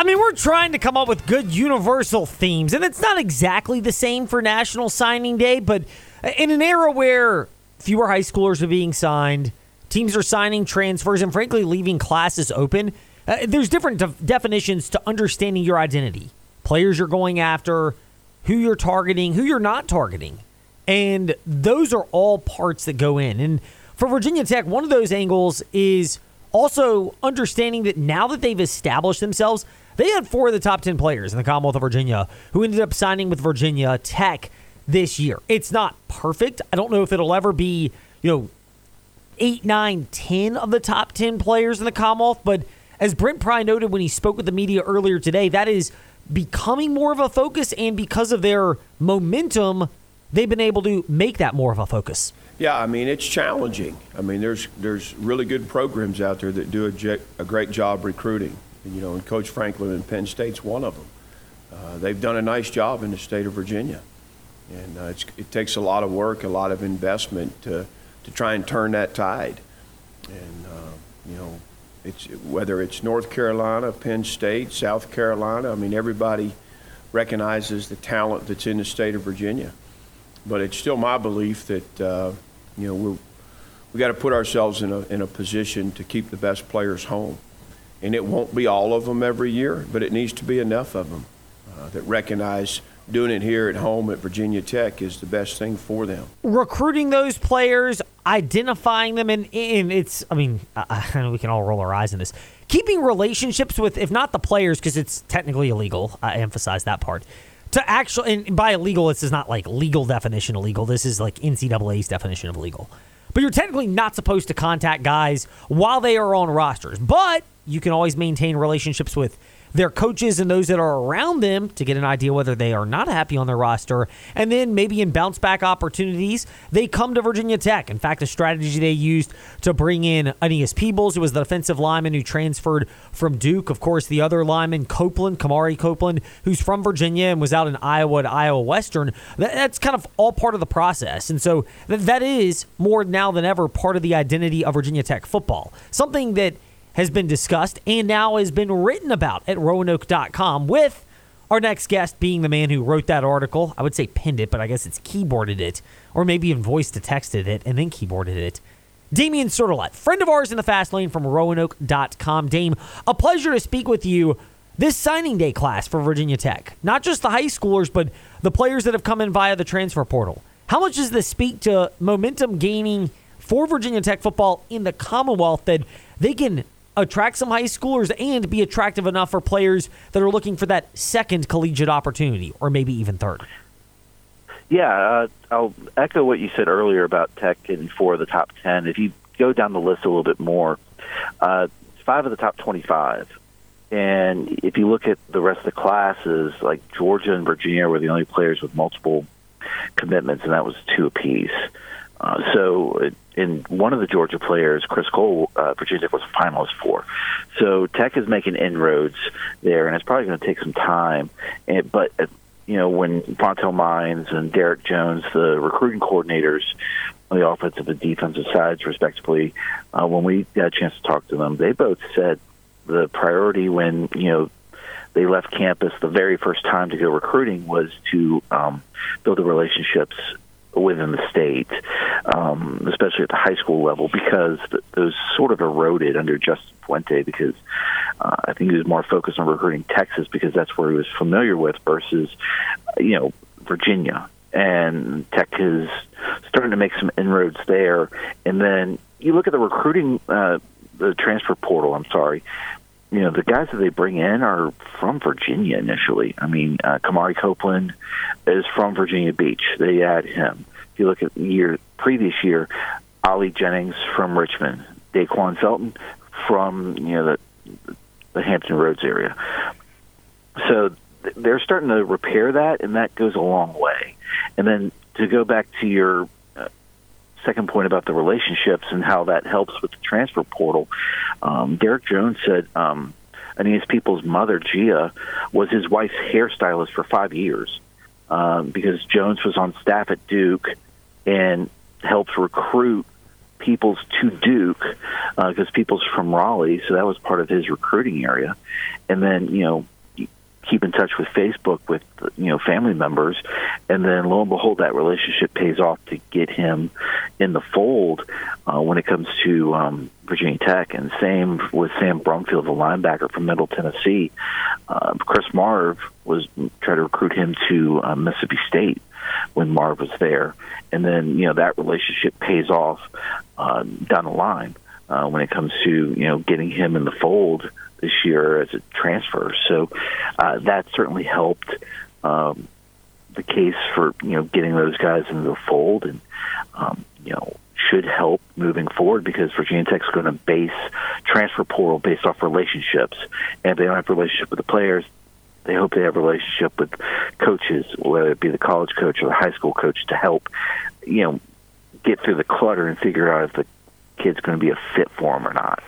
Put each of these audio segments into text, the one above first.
I mean, we're trying to come up with good universal themes, and it's not exactly the same for National Signing Day, but in an era where fewer high schoolers are being signed, teams are signing transfers, and frankly, leaving classes open, uh, there's different de- definitions to understanding your identity. Players you're going after, who you're targeting, who you're not targeting. And those are all parts that go in. And for Virginia Tech, one of those angles is also understanding that now that they've established themselves, they had four of the top 10 players in the Commonwealth of Virginia who ended up signing with Virginia Tech this year. It's not perfect. I don't know if it'll ever be, you know, eight, nine, ten of the top 10 players in the Commonwealth, but as Brent Pry noted when he spoke with the media earlier today, that is becoming more of a focus, and because of their momentum, they've been able to make that more of a focus. Yeah, I mean it's challenging. I mean there's there's really good programs out there that do a, a great job recruiting. You know, and Coach Franklin and Penn State's one of them. Uh, they've done a nice job in the state of Virginia, and uh, it takes a lot of work, a lot of investment to to try and turn that tide. And uh, you know, it's whether it's North Carolina, Penn State, South Carolina. I mean, everybody recognizes the talent that's in the state of Virginia. But it's still my belief that uh, you know we we got to put ourselves in a in a position to keep the best players home, and it won't be all of them every year, but it needs to be enough of them uh, that recognize doing it here at home at Virginia Tech is the best thing for them. Recruiting those players, identifying them, and, and it's, I mean, I, we can all roll our eyes in this. Keeping relationships with, if not the players, because it's technically illegal, I emphasize that part. To actually, and by illegal, this is not like legal definition illegal. This is like NCAA's definition of legal. But you're technically not supposed to contact guys while they are on rosters. But you can always maintain relationships with their coaches and those that are around them to get an idea whether they are not happy on their roster. And then maybe in bounce back opportunities, they come to Virginia Tech. In fact, a strategy they used to bring in Aeneas Peebles, who was the defensive lineman who transferred from Duke. Of course, the other lineman, Copeland, Kamari Copeland, who's from Virginia and was out in Iowa at Iowa Western. That's kind of all part of the process. And so that is more now than ever part of the identity of Virginia Tech football. Something that has been discussed and now has been written about at roanoke.com with our next guest being the man who wrote that article. I would say pinned it, but I guess it's keyboarded it, or maybe even voice to texted it and then keyboarded it. Damien Sordelett, friend of ours in the fast lane from roanoke.com. Dame, a pleasure to speak with you this signing day class for Virginia Tech. Not just the high schoolers, but the players that have come in via the transfer portal. How much does this speak to momentum gaining for Virginia Tech football in the Commonwealth that they can attract some high schoolers and be attractive enough for players that are looking for that second collegiate opportunity or maybe even third. Yeah, uh, I'll echo what you said earlier about Tech getting four of the top 10. If you go down the list a little bit more, uh, five of the top 25. And if you look at the rest of the classes, like Georgia and Virginia were the only players with multiple commitments, and that was two apiece. Uh, so, in one of the Georgia players, Chris Cole, uh, Virginia Tech was a finalist for. So, Tech is making inroads there, and it's probably going to take some time. And, but uh, you know, when Fontel Mines and Derek Jones, the recruiting coordinators on the offensive and defensive sides, respectively, uh, when we got a chance to talk to them, they both said the priority when you know they left campus the very first time to go recruiting was to um, build the relationships within the state, um, especially at the high school level, because those sort of eroded under Justin Fuente because uh, I think he was more focused on recruiting Texas because that's where he was familiar with versus, you know, Virginia. And Tech is starting to make some inroads there. And then you look at the recruiting, uh, the transfer portal, I'm sorry, you know, the guys that they bring in are from Virginia initially. I mean, uh, Kamari Copeland is from Virginia Beach. They add him. If you look at the year previous year, Ali Jennings from Richmond, Daquan Felton from you know the the Hampton Roads area. So they're starting to repair that, and that goes a long way. And then to go back to your second point about the relationships and how that helps with the transfer portal, um, Derek Jones said um, Aeneas Peebles' mother, Gia, was his wife's hairstylist for five years um, because Jones was on staff at Duke and helped recruit Peebles to Duke because uh, Peebles from Raleigh, so that was part of his recruiting area. And then you know keep in touch with Facebook with you know family members, and then lo and behold, that relationship pays off to get him in the fold uh, when it comes to um, Virginia Tech. And same with Sam Brumfield, the linebacker from Middle Tennessee. Uh, Chris Marve was trying to recruit him to uh, Mississippi State when Marv was there, and then you know that relationship pays off uh, down the line. Uh, when it comes to you know getting him in the fold this year as a transfer. So uh, that certainly helped um, the case for you know getting those guys into the fold, and um, you know should help moving forward because Virginia Tech's going to base transfer portal based off relationships, and if they don't have a relationship with the players. They hope they have a relationship with coaches, whether it be the college coach or the high school coach, to help, you know, get through the clutter and figure out if the kid's going to be a fit for them or not.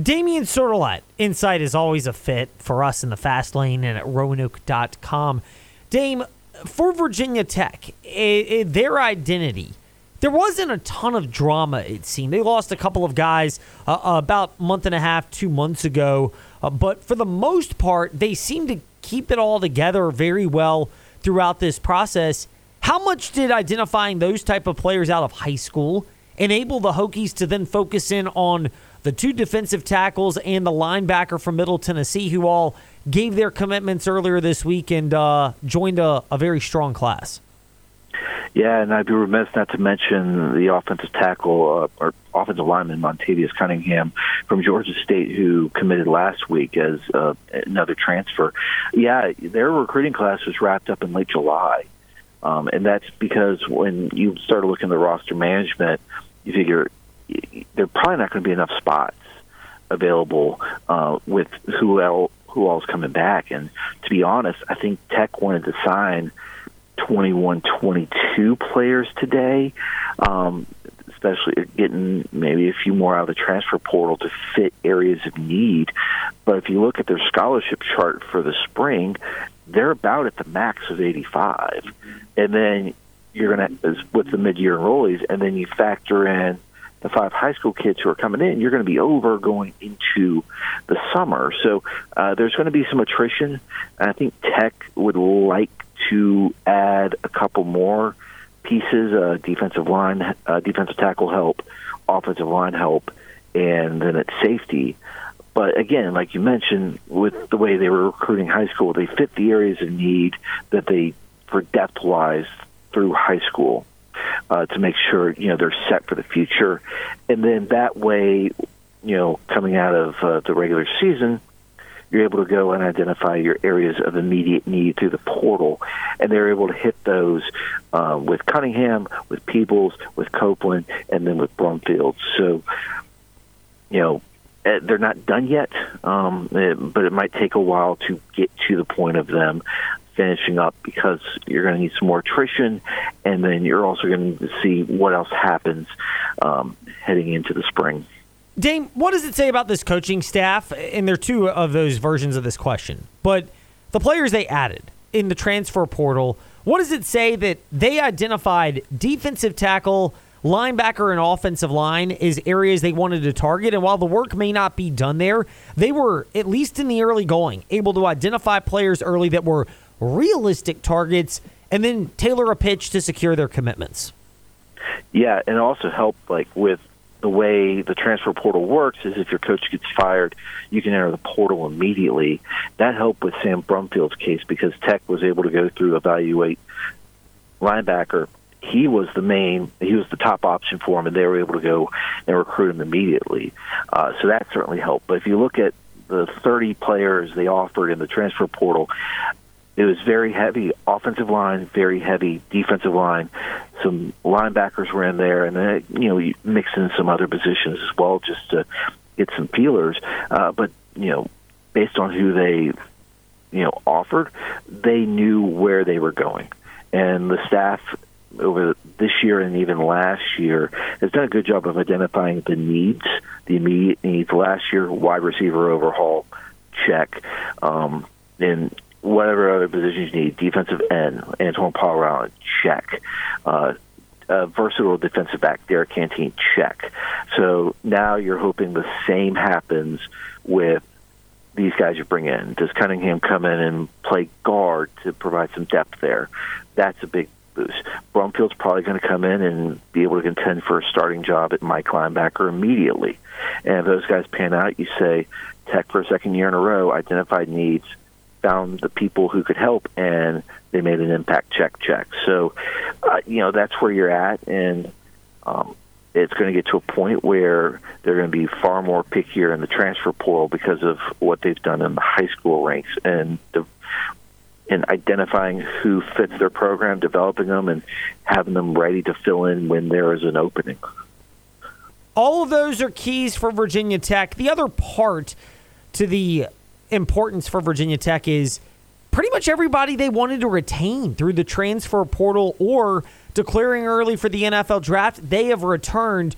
Damien Sordelett, Insight is always a fit for us in the fast lane and at roanoke.com. Dame, for Virginia Tech, it, it, their identity, there wasn't a ton of drama, it seemed. They lost a couple of guys uh, about a month and a half, two months ago, uh, but for the most part, they seemed to keep it all together very well throughout this process. How much did identifying those type of players out of high school enable the Hokies to then focus in on the two defensive tackles and the linebacker from Middle Tennessee, who all gave their commitments earlier this week and uh, joined a, a, very strong class. Yeah, and I'd be remiss not to mention the offensive tackle uh, or offensive lineman Montavious Cunningham from Georgia State, who committed last week as uh, another transfer. Yeah, their recruiting class was wrapped up in late July. Um, and that's because when you start looking at the roster management, you figure there are probably not going to be enough spots available uh, with who else who all's coming back. And to be honest, I think Tech wanted to sign 21, 22 players today, um, especially getting maybe a few more out of the transfer portal to fit areas of need. But if you look at their scholarship chart for the spring, they're about at the max of 85. And then you're going to, with the mid year enrollees, and then you factor in the five high school kids who are coming in, you're going to be over going into the summer. So uh, there's going to be some attrition. I think Tech would like to add a couple more pieces: uh, defensive line, uh, defensive tackle help, offensive line help, and then at safety. But again, like you mentioned, with the way they were recruiting high school, they fit the areas of need that they, for depth wise, through high school uh, to make sure you know they're set for the future, and then that way, you know, coming out of uh, the regular season, you're able to go and identify your areas of immediate need through the portal, and they're able to hit those uh, with Cunningham, with Peebles, with Copeland, and then with Brumfield. So, you know, eh, they're not done yet, um, but it might take a while to get to the point of them finishing up because you're going to need some more attrition, and then you're also going to see what else happens um, heading into the spring. Dame, what does it say about this coaching staff? And there are two of those versions of this question, but the players they added in the transfer portal, what does it say that they identified defensive tackle? linebacker and offensive line as areas they wanted to target. And while the work may not be done there, they were, at least in the early going, able to identify players early that were realistic targets and then tailor a pitch to secure their commitments. Yeah, and also help like with the way the transfer portal works is if your coach gets fired, you can enter the portal immediately. That helped with Sam Brumfield's case because Tech was able to go through evaluate linebacker. He was the main, he was the top option for him, and they were able to go and recruit him immediately. Uh, so that certainly helped. But if you look at the 30 players they offered in the transfer portal, it was very heavy offensive line, very heavy defensive line. Some linebackers were in there, and then you know you mix in some other positions as well, just to get some peelers. Uh, but you know, based on who they you know offered, they knew where they were going, and the staff over this year and even last year has done a good job of identifying the needs, the immediate needs. Last year, wide receiver overhaul, check. Um, and whatever other positions you need. Defensive end, Antwaun Powell check. Uh, uh, versatile defensive back, Derrick Canteen, check. So now you're hoping the same happens with these guys you bring in. Does Cunningham come in and play guard to provide some depth there? That's a big boost. Brumfield's probably going to come in and be able to contend for a starting job at Mike linebacker immediately. And if those guys pan out, you say Tech for a second year in a row identified needs, found the people who could help, and they made an impact check check. So, uh, you know, that's where you're at, and um, it's going to get to a point where they're going to be far more pickier in the transfer portal because of what they've done in the high school ranks and the in identifying who fits their program, developing them, and having them ready to fill in when there is an opening. All of those are keys for Virginia Tech. The other part to the importance for Virginia Tech is pretty much everybody they wanted to retain through the transfer portal or declaring early for the NFL draft, they have returned.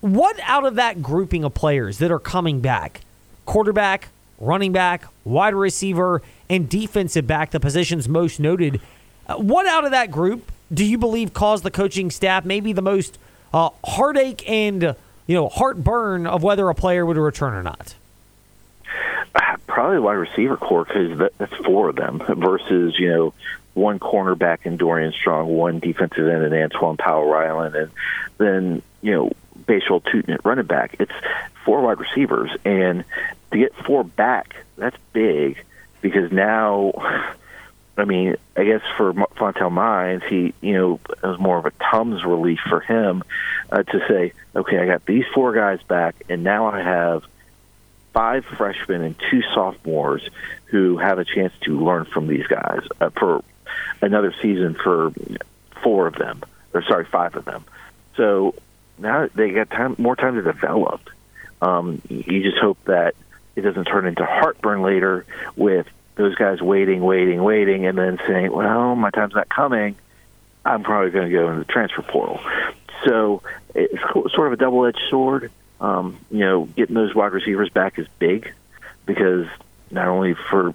What out of that grouping of players that are coming back? Quarterback, running back, wide receiver, and defensive back, the positions most noted. Uh, what out of that group do you believe caused the coaching staff maybe the most uh, heartache and you know heartburn of whether a player would return or not? Probably wide receiver core because that, that's four of them versus you know one cornerback in Dorian Strong, one defensive end in Antwaun Powell Ryland, and then you know Bhayshul Tuten at running back. It's four wide receivers, and to get four back, that's big because now. I mean, I guess for Fontel Mines, he, you know, it was more of a Tums relief for him uh, to say, okay, I got these four guys back, and now I have five freshmen and two sophomores who have a chance to learn from these guys uh, for another season for four of them, or sorry, five of them. So now they got time, more time to develop. Um, you just hope that it doesn't turn into heartburn later with those guys waiting, waiting, waiting, and then saying, "Well, my time's not coming. I'm probably going to go in the transfer portal." So it's sort of a double-edged sword. Um, you know, getting those wide receivers back is big because not only for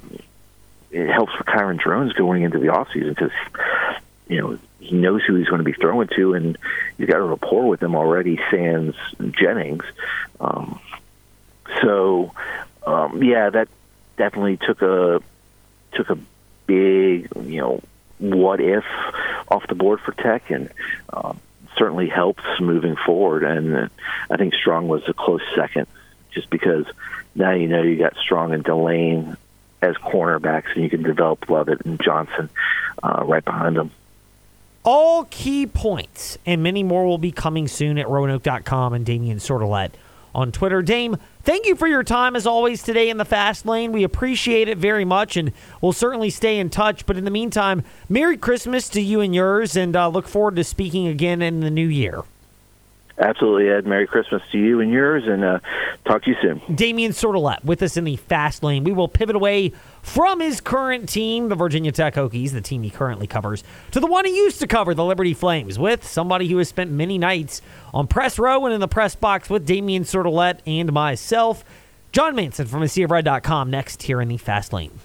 it helps for Kyron Drones going into the offseason because you know he knows who he's going to be throwing to, and he's got a rapport with him already. Sans Jennings, um, so um, yeah, that definitely took a took a big you know what if off the board for Tech, and um, certainly helps moving forward. And I think Strong was a close second, just because now you know you got Strong and Delane as cornerbacks, and you can develop Lovett and Johnson uh, right behind them. All key points, and many more will be coming soon at Roanoke.com and Damien Sordelett on Twitter. Dame, thank you for your time as always today in the fast lane. We appreciate it very much, and we'll certainly stay in touch. But in the meantime, Merry Christmas to you and yours, and uh, look forward to speaking again in the new year. Absolutely, Ed. Merry Christmas to you and yours, and uh, talk to you soon. Damien Sordelett with us in the fast lane. We will pivot away from his current team, the Virginia Tech Hokies, the team he currently covers, to the one he used to cover, the Liberty Flames, with somebody who has spent many nights on press row and in the press box with Damien Sordelett and myself. John Manson from AseaofRed.com next here in the fast lane.